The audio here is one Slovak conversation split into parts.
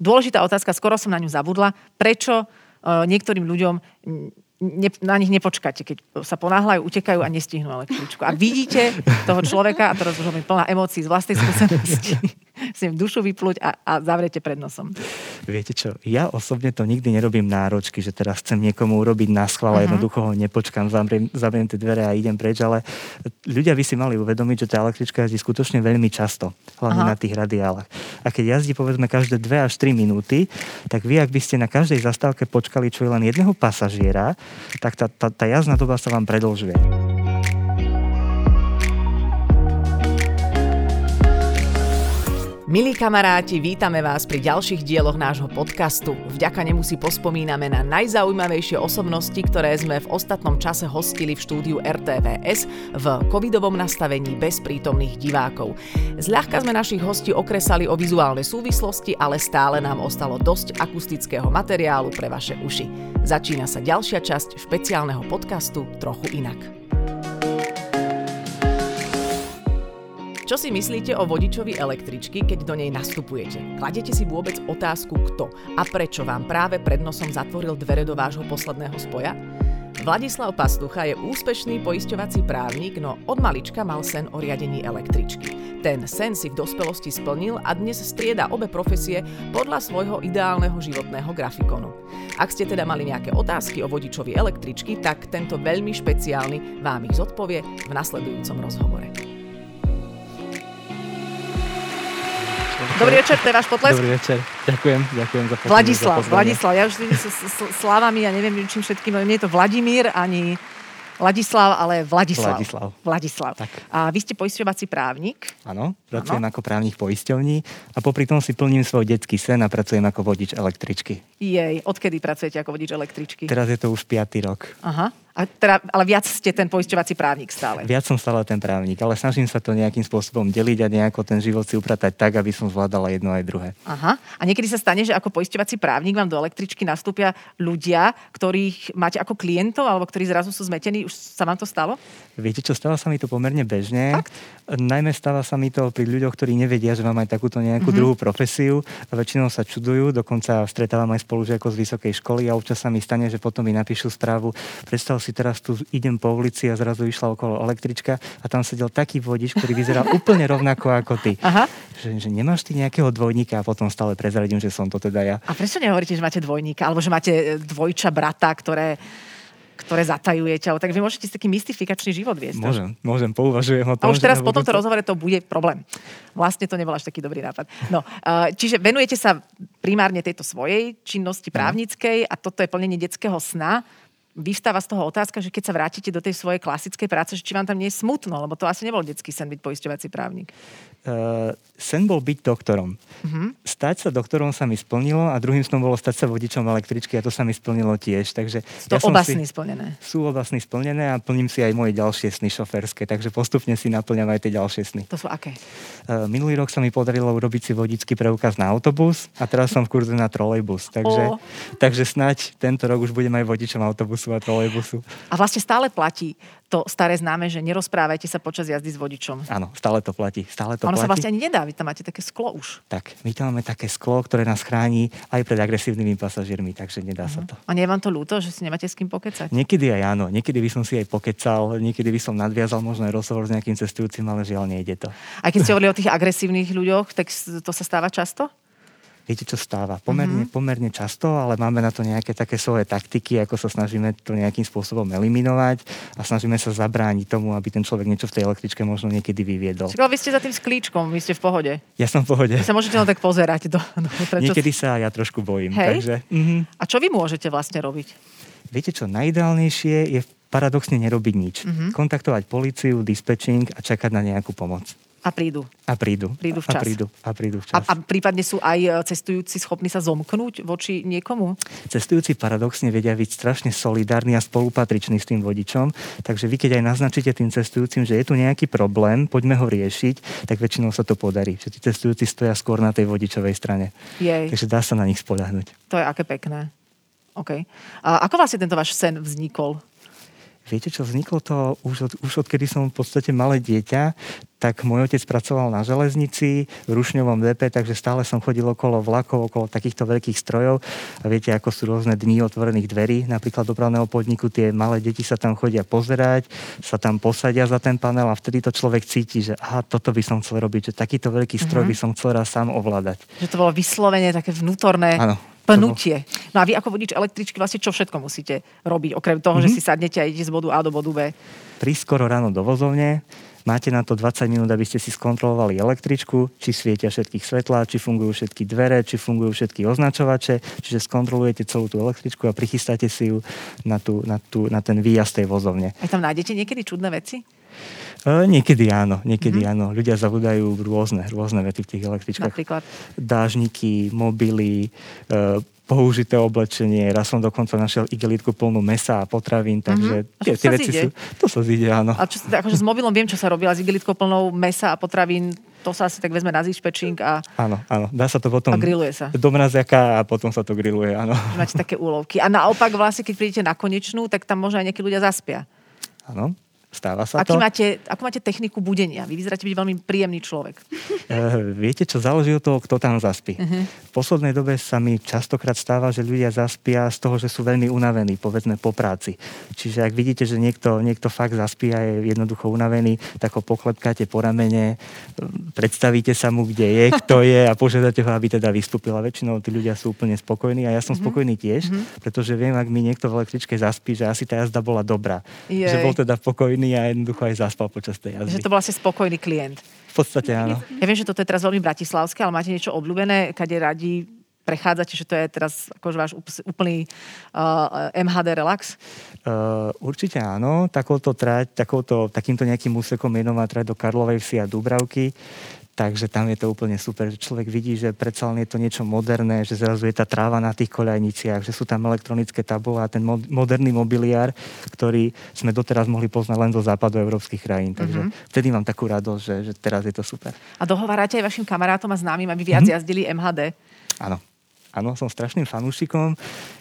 dôležitá otázka, skoro som na ňu zabudla. Prečo uh, niektorým ľuďom ne, na nich nepočkáte, keď sa ponáhľajú, utekajú a nestihnú električku. A vidíte toho človeka, a teraz už mi plná emócií z vlastnej skúsenosti, si im dušu vyplúť a, a zavrete pred nosom. Viete čo, ja osobne to nikdy nerobím náročky, že teraz chcem niekomu urobiť na schvál uh-huh. jednoducho ho nepočkám, zavriem, zavriem tie dvere a idem preč, ale ľudia by si mali uvedomiť, že tá električka jazdí skutočne veľmi často, hlavne uh-huh. na tých radiálach. A keď jazdí povedzme každé 2 až 3 minúty, tak vy, ak by ste na každej zastávke počkali čo je len jedného pasažiera, tak tá, tá, tá jazdná doba sa vám predlžuje. Milí kamaráti, vítame vás pri ďalších dieloch nášho podcastu. Vďaka nemu si pospomíname na najzaujímavejšie osobnosti, ktoré sme v ostatnom čase hostili v štúdiu RTVS v covidovom nastavení bez prítomných divákov. Zľahka sme našich hostí okresali o vizuálne súvislosti, ale stále nám ostalo dosť akustického materiálu pre vaše uši. Začína sa ďalšia časť špeciálneho podcastu Trochu inak. Čo si myslíte o vodičovi električky, keď do nej nastupujete? Kladete si vôbec otázku kto a prečo vám práve pred nosom zatvoril dvere do vášho posledného spoja? Vladislav Pastucha je úspešný poisťovací právnik, no od malička mal sen o riadení električky. Ten sen si v dospelosti splnil a dnes strieda obe profesie podľa svojho ideálneho životného grafikonu. Ak ste teda mali nejaké otázky o vodičovi električky, tak tento veľmi špeciálny vám ich zodpovie v nasledujúcom rozhovore. Dobrý večer, váš potlesk. Dobrý večer, ďakujem, ďakujem za potlesk. Vladislav, za Vladislav, ja už s, s, slávami, ja neviem čím všetkým, nie je to Vladimír, ani Vladislav, ale Vladislav. Vladislav. Vladislav. Tak. A vy ste poisťovací právnik? Áno, pracujem ano. ako právnik poisťovní a popri tom si plním svoj detský sen a pracujem ako vodič električky. Jej, odkedy pracujete ako vodič električky? Teraz je to už piatý rok. Aha. A teda, ale viac ste ten poisťovací právnik stále. Viac som stále ten právnik, ale snažím sa to nejakým spôsobom deliť a nejako ten život si upratať tak, aby som zvládala jedno aj druhé. Aha. A niekedy sa stane, že ako poisťovací právnik vám do električky nastúpia ľudia, ktorých máte ako klientov alebo ktorí zrazu sú zmetení. Už sa vám to stalo? Viete čo, stáva sa mi to pomerne bežne. Fakt? Najmä stáva sa mi to pri ľuďoch, ktorí nevedia, že mám aj takúto nejakú mm-hmm. druhú profesiu. A väčšinou sa čudujú, dokonca stretávam aj spolužiakov z vysokej školy a občas sa mi stane, že potom mi napíšu správu. Predstav si teraz tu idem po ulici a zrazu išla okolo električka a tam sedel taký vodič, ktorý vyzeral úplne rovnako ako ty. Aha. Že, že nemáš ty nejakého dvojníka a potom stále prezradím, že som to teda ja. A prečo nehovoríte, že máte dvojníka alebo že máte dvojča brata, ktoré ktoré zatajujete, ale tak vy môžete si taký mystifikačný život viesť. Môžem, môžem, pouvažujem o tom. A už teraz po tomto rozhovore to bude problém. Vlastne to nebol až taký dobrý nápad. No, uh, čiže venujete sa primárne tejto svojej činnosti právnickej a toto je plnenie detského sna vyvstáva z toho otázka, že keď sa vrátite do tej svojej klasickej práce, že či vám tam nie je smutno, lebo to asi nebol detský sen byť poisťovací právnik. Uh, sen bol byť doktorom. Uh-huh. Stať sa doktorom sa mi splnilo a druhým snom bolo stať sa vodičom električky a to sa mi splnilo tiež. Takže to ja oba sny splnené. Sú oba sny splnené a plním si aj moje ďalšie sny šoferské, takže postupne si naplňam aj tie ďalšie sny. To sú aké? Uh, minulý rok sa mi podarilo urobiť si vodický preukaz na autobus a teraz som v kurze na trolejbus. Takže, oh. takže snáď tento rok už budem aj vodičom autobusu a trolejbusu. A vlastne stále platí to staré známe, že nerozprávajte sa počas jazdy s vodičom. Áno, stále to platí. Stále to ono platí. sa vlastne ani nedá, vy tam máte také sklo už. Tak, my tam máme také sklo, ktoré nás chráni aj pred agresívnymi pasažiermi, takže nedá uh-huh. sa mhm. to. A nie je vám to ľúto, že si nemáte s kým pokecať? Niekedy aj áno, niekedy by som si aj pokecal, niekedy by som nadviazal možno aj rozhovor s nejakým cestujúcim, ale žiaľ nejde to. A keď ste hovorili o tých agresívnych ľuďoch, tak to sa stáva často? Viete, čo stáva. Pomerne, mm-hmm. pomerne často, ale máme na to nejaké také svoje taktiky, ako sa snažíme to nejakým spôsobom eliminovať a snažíme sa zabrániť tomu, aby ten človek niečo v tej električke možno niekedy vyviedol. Čiže vy ste za tým sklíčkom, vy ste v pohode. Ja som v pohode. Vy sa môžete len tak pozerať. Do, do, prečo... Niekedy sa ja trošku bojím. Hej? Takže, mm-hmm. A čo vy môžete vlastne robiť? Viete čo, najideálnejšie je paradoxne nerobiť nič. Mm-hmm. Kontaktovať policiu, dispečing a čakať na nejakú pomoc. A prídu. A prídu. Prídu včas. A prídu, a prídu včas. A, a prípadne sú aj e, cestujúci schopní sa zomknúť voči niekomu? Cestujúci paradoxne vedia byť strašne solidárni a spolupatriční s tým vodičom, takže vy keď aj naznačíte tým cestujúcim, že je tu nejaký problém, poďme ho riešiť, tak väčšinou sa to podarí. Všetci cestujúci stoja skôr na tej vodičovej strane. Jej. Takže dá sa na nich spoľahnúť. To je aké pekné. OK. A ako vlastne tento váš sen vznikol? Viete čo, vzniklo to už, od, už odkedy som v podstate malé dieťa, tak môj otec pracoval na železnici v Rušňovom DP, takže stále som chodil okolo vlakov, okolo takýchto veľkých strojov. A viete, ako sú rôzne dni otvorených dverí, napríklad dopravného podniku, tie malé deti sa tam chodia pozerať, sa tam posadia za ten panel a vtedy to človek cíti, že aha, toto by som chcel robiť, že takýto veľký stroj uh-huh. by som chcel raz sám ovládať. Že to bolo vyslovene také vnútorné ano, pnutie. No a vy ako vodič električky vlastne čo všetko musíte robiť, okrem toho, mm-hmm. že mhm. si sadnete a idete z bodu A do bodu B? Prísť skoro ráno do vozovne, Máte na to 20 minút, aby ste si skontrolovali električku, či svietia všetkých svetlá, či fungujú všetky dvere, či fungujú všetky označovače, čiže skontrolujete celú tú električku a prichystáte si ju na, tú, na, tú, na ten výjazd tej vozovne. A tam nájdete niekedy čudné veci? E, niekedy áno, niekedy mm-hmm. áno. Ľudia zabudajú rôzne, rôzne veci v tých električkách. Napríklad? Dážniky, mobily, e, použité oblečenie. Raz som dokonca našiel igelitku plnú mesa a potravín, mhm. takže mm-hmm. tie, tie veci sú... To sa zíde, áno. A čo, akože s mobilom viem, čo sa robila s igelitkou plnou mesa a potravín, to sa asi tak vezme na zišpečink a... Áno, áno. Dá sa to potom... A grilluje sa. Do mraziaka a potom sa to grilluje, áno. Máte také úlovky. A naopak vlastne, keď prídete na konečnú, tak tam možno aj nejakí ľudia zaspia. Áno. Stáva sa Aký to. Máte, ako máte techniku budenia? Vy vyzeráte byť veľmi príjemný človek. Uh, viete, čo záleží od toho, kto tam zaspí. Uh-huh. V poslednej dobe sa mi častokrát stáva, že ľudia zaspia z toho, že sú veľmi unavení, povedzme po práci. Čiže ak vidíte, že niekto, niekto fakt zaspí a je jednoducho unavený, tak ho poklepkáte po ramene, predstavíte sa mu, kde je, kto je a požiadate ho, aby teda vystúpil. A väčšinou tí ľudia sú úplne spokojní a ja som uh-huh. spokojný tiež, uh-huh. pretože viem, ak mi niekto v električke zaspí, že asi tá jazda bola dobrá. Jej. Že bol teda pokojný spokojný a jednoducho aj zaspal počas tej jazdy. Že to bol asi spokojný klient. V podstate áno. Ja viem, že toto je teraz veľmi bratislavské, ale máte niečo obľúbené, kade radi prechádzate, že to je teraz akože váš úplný uh, MHD relax? Uh, určite áno. Takouto trať, takouto, takýmto nejakým úsekom jednou trať do Karlovej vsi a Dubravky. Takže tam je to úplne super, človek vidí, že predsa len je to niečo moderné, že zrazu je tá tráva na tých koľajniciach, že sú tam elektronické tabule a ten moderný mobiliár, ktorý sme doteraz mohli poznať len zo západu európskych krajín. Takže mm-hmm. vtedy mám takú radosť, že, že teraz je to super. A dohovárate aj vašim kamarátom a známym, aby viac mm-hmm. jazdili MHD? Áno. Áno, som strašným fanúšikom.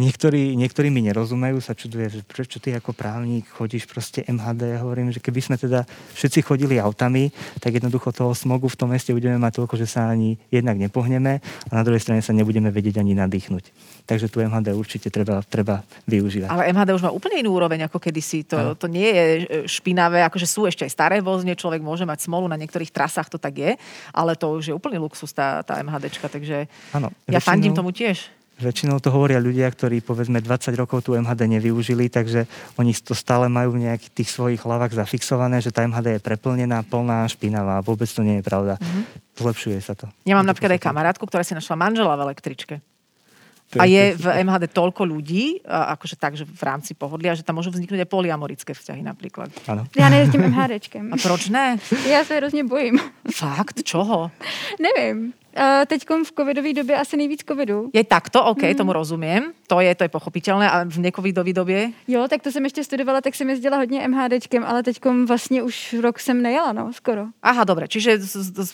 Niektorí, niektorí mi nerozumejú, sa čuduje, že prečo ty ako právnik chodíš proste MHD. Hovorím, že keby sme teda všetci chodili autami, tak jednoducho toho smogu v tom meste budeme mať toľko, že sa ani jednak nepohneme a na druhej strane sa nebudeme vedieť ani nadýchnuť. Takže tu MHD určite treba, treba využívať. Ale MHD už má úplne inú úroveň ako kedysi. To, to nie je e, špinavé, akože sú ešte aj staré vozne, človek môže mať smolu, na niektorých trasách to tak je, ale to už je úplný luxus tá, tá MHDčka, takže ano, ja väčšinou... fandím tomu tiež. Väčšinou to hovoria ľudia, ktorí povedzme 20 rokov tú MHD nevyužili, takže oni to stále majú v nejakých tých svojich hlavách zafixované, že tá MHD je preplnená, plná, špinavá. Vôbec to nie je pravda. Mm-hmm. Zlepšuje sa to. Ja mám napríklad aj kamarátku, ktorá si našla manžela v električke. A je v MHD toľko ľudí, akože tak, že v rámci pohodlia, že tam môžu vzniknúť aj poliamorické vzťahy napríklad. Ano. Ja nejezdím MHDčkem. A proč ne? Ja sa hrozne bojím. Fakt? Čoho? Neviem. Uh, teď v covidové době asi nejvíc covidu. Je takto, OK, mm. tomu rozumím. To je, to je pochopitelné. A v necovidové době? Jo, tak to jsem ještě studovala, tak jsem jezdila hodně MHDčkem, ale teď vlastně už rok jsem nejela, no, skoro. Aha, dobre, čiže z, z, z,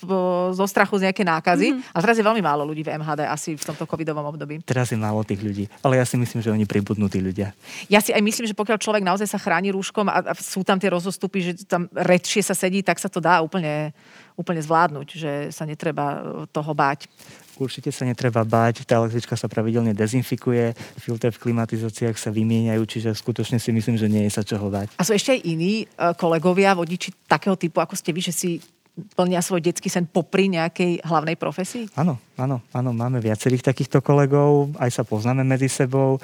zo strachu z nejaké nákazy. Mm. A teraz je veľmi málo ľudí v MHD asi v tomto covidovom období. Teraz je málo tých ľudí, ale ja si myslím, že oni pribudnú tí ľudia. Ja si aj myslím, že pokiaľ človek naozaj sa chráni rúškom a, a sú tam tie rozostupy, že tam redšie sa sedí, tak sa to dá úplne úplne zvládnuť, že sa netreba e, toho báť. Určite sa netreba báť, tá električka sa pravidelne dezinfikuje, filtre v klimatizáciách sa vymieňajú, čiže skutočne si myslím, že nie je sa čoho báť. A sú ešte aj iní e, kolegovia, vodiči takého typu, ako ste vy, že si plnia svoj detský sen popri nejakej hlavnej profesii? Áno, áno, áno, máme viacerých takýchto kolegov, aj sa poznáme medzi sebou. E,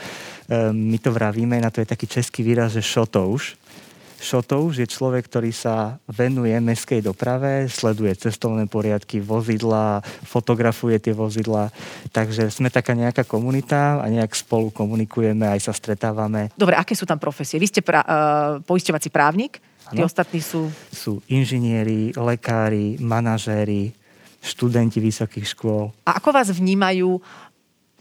my to vravíme, na to je taký český výraz, že šotouš. Šotouš je človek, ktorý sa venuje meskej doprave, sleduje cestovné poriadky, vozidla, fotografuje tie vozidla. Takže sme taká nejaká komunita a nejak spolu komunikujeme, aj sa stretávame. Dobre, aké sú tam profesie? Vy ste pra- uh, poisťovací právnik, tí ostatní sú... Sú inžinieri, lekári, manažéri, študenti vysokých škôl. A ako vás vnímajú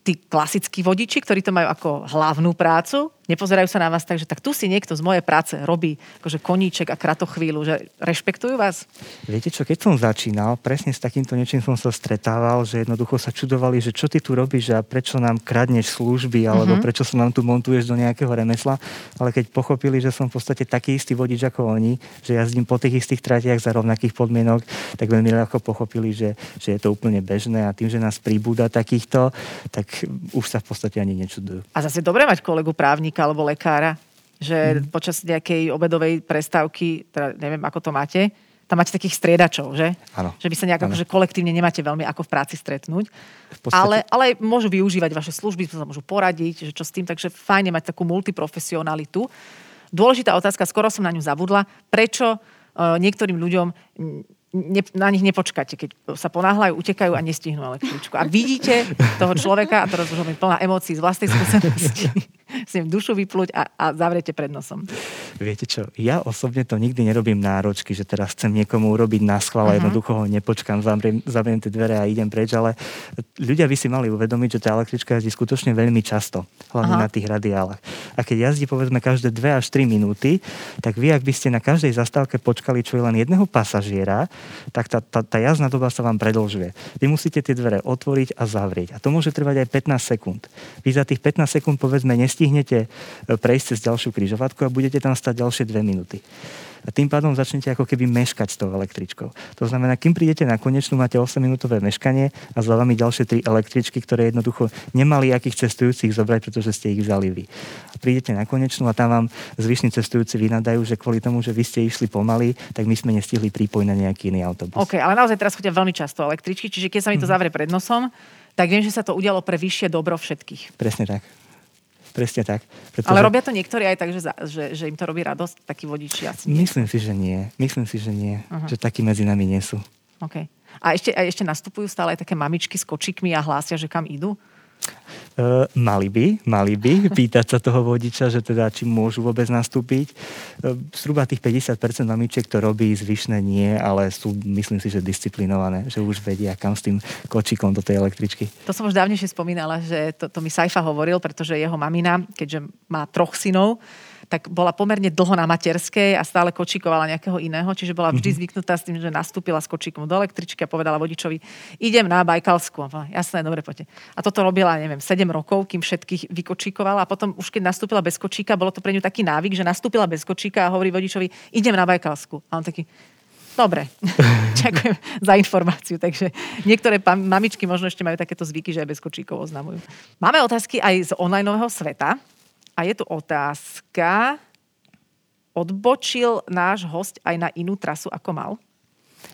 tí klasickí vodiči, ktorí to majú ako hlavnú prácu nepozerajú sa na vás tak, že tak tu si niekto z mojej práce robí akože koníček a kratochvíľu, že rešpektujú vás? Viete čo, keď som začínal, presne s takýmto niečím som sa stretával, že jednoducho sa čudovali, že čo ty tu robíš a prečo nám kradneš služby, alebo uh-huh. prečo sa nám tu montuješ do nejakého remesla. Ale keď pochopili, že som v podstate taký istý vodič ako oni, že jazdím po tých istých tratiach za rovnakých podmienok, tak veľmi ľahko pochopili, že, že je to úplne bežné a tým, že nás pribúda takýchto, tak už sa v podstate ani nečudujú. A zase dobre mať kolegu právnika alebo lekára, že hmm. počas nejakej obedovej prestávky, teda neviem, ako to máte, tam máte takých striedačov, že? Áno. Že vy sa nejak že kolektívne nemáte veľmi ako v práci stretnúť. V podstate... ale, ale môžu využívať vaše služby, sa môžu poradiť, že čo s tým, takže fajne mať takú multiprofesionalitu. Dôležitá otázka, skoro som na ňu zabudla. Prečo uh, niektorým ľuďom ne, na nich nepočkáte, keď sa ponáhľajú, utekajú a nestihnú električku. A vidíte toho človeka, a teraz už plná emócií z vlastnej skúsenosti, s ním dušu vyplúť a, a zavrete pred nosom. Viete čo, ja osobne to nikdy nerobím náročky, že teraz chcem niekomu urobiť na schvál uh-huh. jednoducho ho nepočkám, zavriem, zavriem tie dvere a idem preč, ale ľudia by si mali uvedomiť, že tá električka jazdí skutočne veľmi často, hlavne uh-huh. na tých radiálach. A keď jazdí povedzme každé 2 až 3 minúty, tak vy, ak by ste na každej zastávke počkali čo je len jedného pasažiera, tak tá, tá, tá jazdná doba sa vám predlžuje. Vy musíte tie dvere otvoriť a zavrieť. A to môže trvať aj 15 sekúnd. Vy za tých 15 sekúnd povedzme nestihnete e, prejsť cez ďalšiu križovatku a budete tam stať ďalšie 2 minúty a tým pádom začnete ako keby meškať s tou električkou. To znamená, kým prídete na konečnú, máte 8-minútové meškanie a za vami ďalšie tri električky, ktoré jednoducho nemali akých cestujúcich zobrať, pretože ste ich vzali vy. A prídete na konečnú a tam vám zvyšní cestujúci vynadajú, že kvôli tomu, že vy ste išli pomaly, tak my sme nestihli prípoj na nejaký iný autobus. OK, ale naozaj teraz chodia veľmi často električky, čiže keď sa mi to mhm. zavrie pred nosom, tak viem, že sa to udialo pre vyššie dobro všetkých. Presne tak. Presne tak. Pretože... Ale robia to niektorí aj tak, že, že, že im to robí radosť, takí vodiči asi nie. Myslím si, že nie. Myslím si, že nie. Uh-huh. Že takí medzi nami nie sú. Okay. A ešte, a ešte nastupujú stále aj také mamičky s kočíkmi a hlásia, že kam idú? Uh, mali by, mali by pýtať sa toho vodiča, že teda či môžu vôbec nastúpiť. Uh, zhruba tých 50% mamičiek to robí, zvyšné nie, ale sú, myslím si, že disciplinované, že už vedia, kam s tým kočikom do tej električky. To som už dávnejšie spomínala, že to, to mi Saifa hovoril, pretože jeho mamina, keďže má troch synov, tak bola pomerne dlho na materskej a stále kočíkovala nejakého iného, čiže bola vždy mhm. zvyknutá s tým, že nastúpila s kočíkom do električky a povedala vodičovi, idem na Bajkalsku. Jasné, dobre, poďte. A toto robila, neviem, 7 rokov, kým všetkých vykočíkovala a potom už keď nastúpila bez kočíka, bolo to pre ňu taký návyk, že nastúpila bez kočíka a hovorí vodičovi, idem na Bajkalsku. A on taký, Dobre, ďakujem za informáciu. Takže niektoré mamičky možno ešte majú takéto zvyky, že aj bez kočíkov oznamujú. Máme otázky aj z online sveta. A je tu otázka. Odbočil náš host aj na inú trasu, ako mal?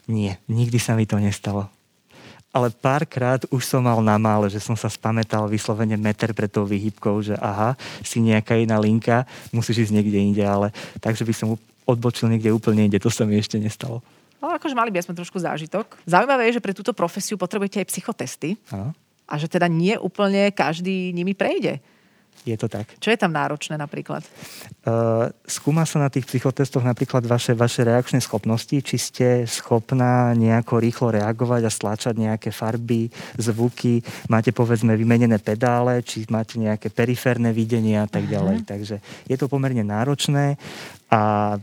Nie, nikdy sa mi to nestalo. Ale párkrát už som mal na mále, že som sa spametal vyslovene meter pred tou výhybkou, že aha, si nejaká iná linka, musíš ísť niekde inde, ale takže by som odbočil niekde úplne inde, to sa mi ešte nestalo. No akože mali by sme trošku zážitok. Zaujímavé je, že pre túto profesiu potrebujete aj psychotesty. Aha. A že teda nie úplne každý nimi prejde. Je to tak. Čo je tam náročné napríklad? Uh, skúma sa na tých psychotestoch napríklad vaše, vaše reakčné schopnosti, či ste schopná nejako rýchlo reagovať a stlačať nejaké farby, zvuky, máte povedzme vymenené pedále, či máte nejaké periférne videnie a tak ďalej. Uh-huh. Takže je to pomerne náročné a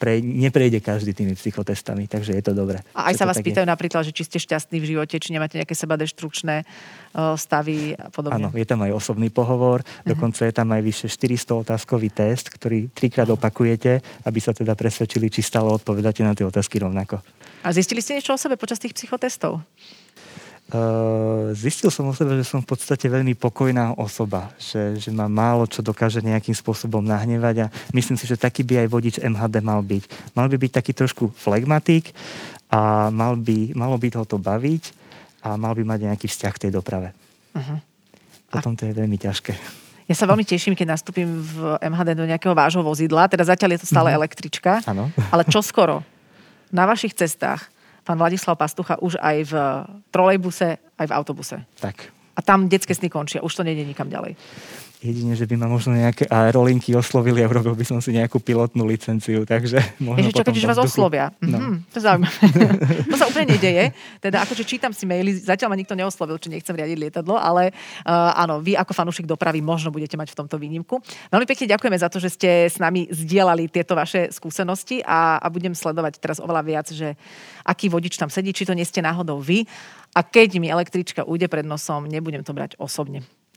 pre, neprejde každý tými psychotestami, takže je to dobré. A aj sa vás pýtajú je. napríklad, že či ste šťastní v živote, či nemáte nejaké seba deštrukčné uh, stavy a podobne. Áno, je tam aj osobný pohovor, uh-huh. dokonca je tam aj vyše 400 otázkový test, ktorý trikrát opakujete, aby sa teda presvedčili, či stále odpovedáte na tie otázky rovnako. A zistili ste niečo o sebe počas tých psychotestov? Uh, zistil som o sebe, že som v podstate veľmi pokojná osoba, že, že ma málo čo dokáže nejakým spôsobom nahnevať a myslím si, že taký by aj vodič MHD mal byť. Mal by byť taký trošku flegmatik a mal by, malo by toho to baviť a mal by mať nejaký vzťah k tej doprave. Uh-huh. Potom to je veľmi ťažké. Ja sa veľmi teším, keď nastúpim v MHD do nejakého vášho vozidla, teda zatiaľ je to stále uh-huh. električka, ano. ale čo skoro na vašich cestách pán Vladislav Pastucha už aj v trolejbuse, aj v autobuse. Tak. A tam detské sny končia, už to nejde nikam ďalej. Jedine, že by ma možno nejaké aerolinky oslovili a urobil by som si nejakú pilotnú licenciu, takže možno Ježiš, čakaj, že vás oslovia. No. Mm-hmm, to je zaujímavé. to sa úplne nedeje. Teda akože čítam si maily, zatiaľ ma nikto neoslovil, či nechcem riadiť lietadlo, ale uh, áno, vy ako fanúšik dopravy možno budete mať v tomto výnimku. Veľmi pekne ďakujeme za to, že ste s nami zdieľali tieto vaše skúsenosti a, a budem sledovať teraz oveľa viac, že aký vodič tam sedí, či to nie ste náhodou vy. A keď mi električka ujde pred nosom, nebudem to brať osobne.